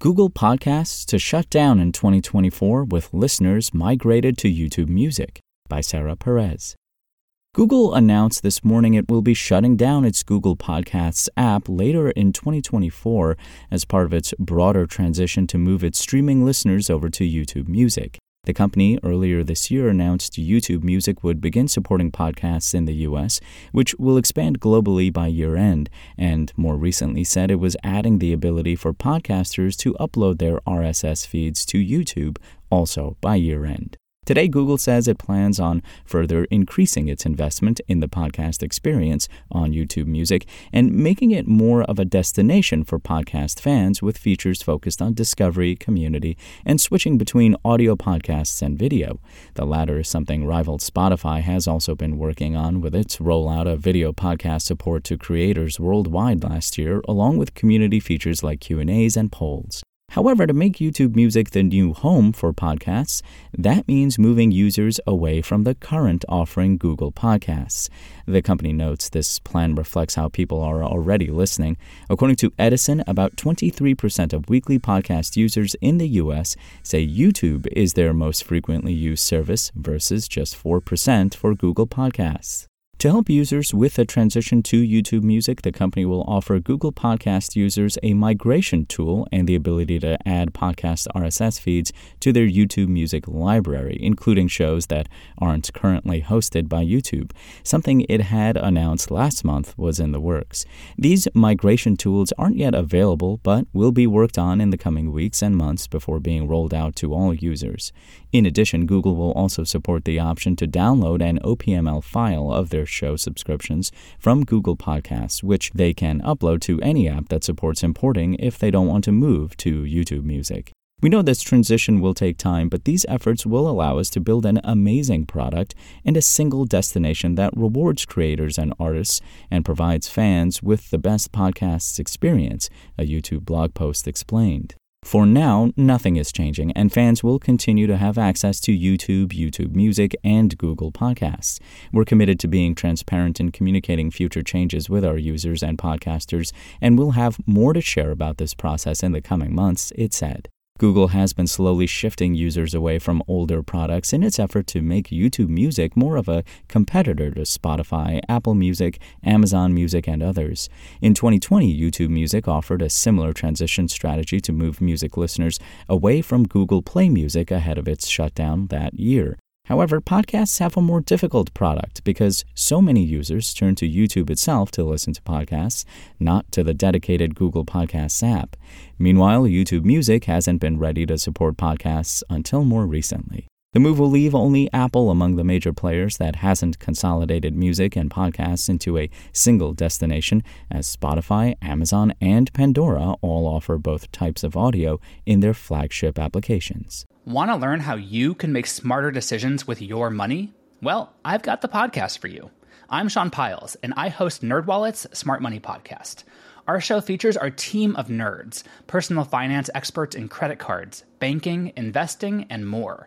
Google Podcasts to shut down in 2024 with listeners migrated to YouTube Music by Sarah Perez. Google announced this morning it will be shutting down its Google Podcasts app later in 2024 as part of its broader transition to move its streaming listeners over to YouTube Music. The company earlier this year announced YouTube Music would begin supporting podcasts in the US, which will expand globally by year end, and more recently said it was adding the ability for podcasters to upload their RSS feeds to YouTube also by year end. Today, Google says it plans on further increasing its investment in the podcast experience on YouTube Music and making it more of a destination for podcast fans with features focused on discovery, community, and switching between audio podcasts and video. The latter is something rival Spotify has also been working on with its rollout of video podcast support to creators worldwide last year, along with community features like Q&As and polls. However, to make YouTube Music the new home for podcasts, that means moving users away from the current offering Google Podcasts. The company notes this plan reflects how people are already listening. According to Edison, about 23% of weekly podcast users in the US say YouTube is their most frequently used service versus just 4% for Google Podcasts. To help users with the transition to YouTube Music, the company will offer Google Podcast users a migration tool and the ability to add podcast RSS feeds to their YouTube Music library, including shows that aren't currently hosted by YouTube. Something it had announced last month was in the works. These migration tools aren't yet available, but will be worked on in the coming weeks and months before being rolled out to all users. In addition, Google will also support the option to download an OPML file of their show subscriptions from Google Podcasts, which they can upload to any app that supports importing if they don't want to move to YouTube Music. We know this transition will take time, but these efforts will allow us to build an amazing product and a single destination that rewards creators and artists and provides fans with the best podcasts experience, a YouTube blog post explained. For now, nothing is changing, and fans will continue to have access to YouTube, YouTube Music, and Google Podcasts. We're committed to being transparent and communicating future changes with our users and podcasters, and we'll have more to share about this process in the coming months, it said. Google has been slowly shifting users away from older products in its effort to make YouTube Music more of a competitor to Spotify, Apple Music, Amazon Music, and others. In 2020, YouTube Music offered a similar transition strategy to move music listeners away from Google Play Music ahead of its shutdown that year. However, podcasts have a more difficult product because so many users turn to YouTube itself to listen to podcasts, not to the dedicated Google Podcasts app. Meanwhile, YouTube Music hasn't been ready to support podcasts until more recently. The move will leave only Apple among the major players that hasn't consolidated music and podcasts into a single destination, as Spotify, Amazon, and Pandora all offer both types of audio in their flagship applications. Want to learn how you can make smarter decisions with your money? Well, I've got the podcast for you. I'm Sean Pyles, and I host NerdWallet's Smart Money Podcast. Our show features our team of nerds, personal finance experts in credit cards, banking, investing, and more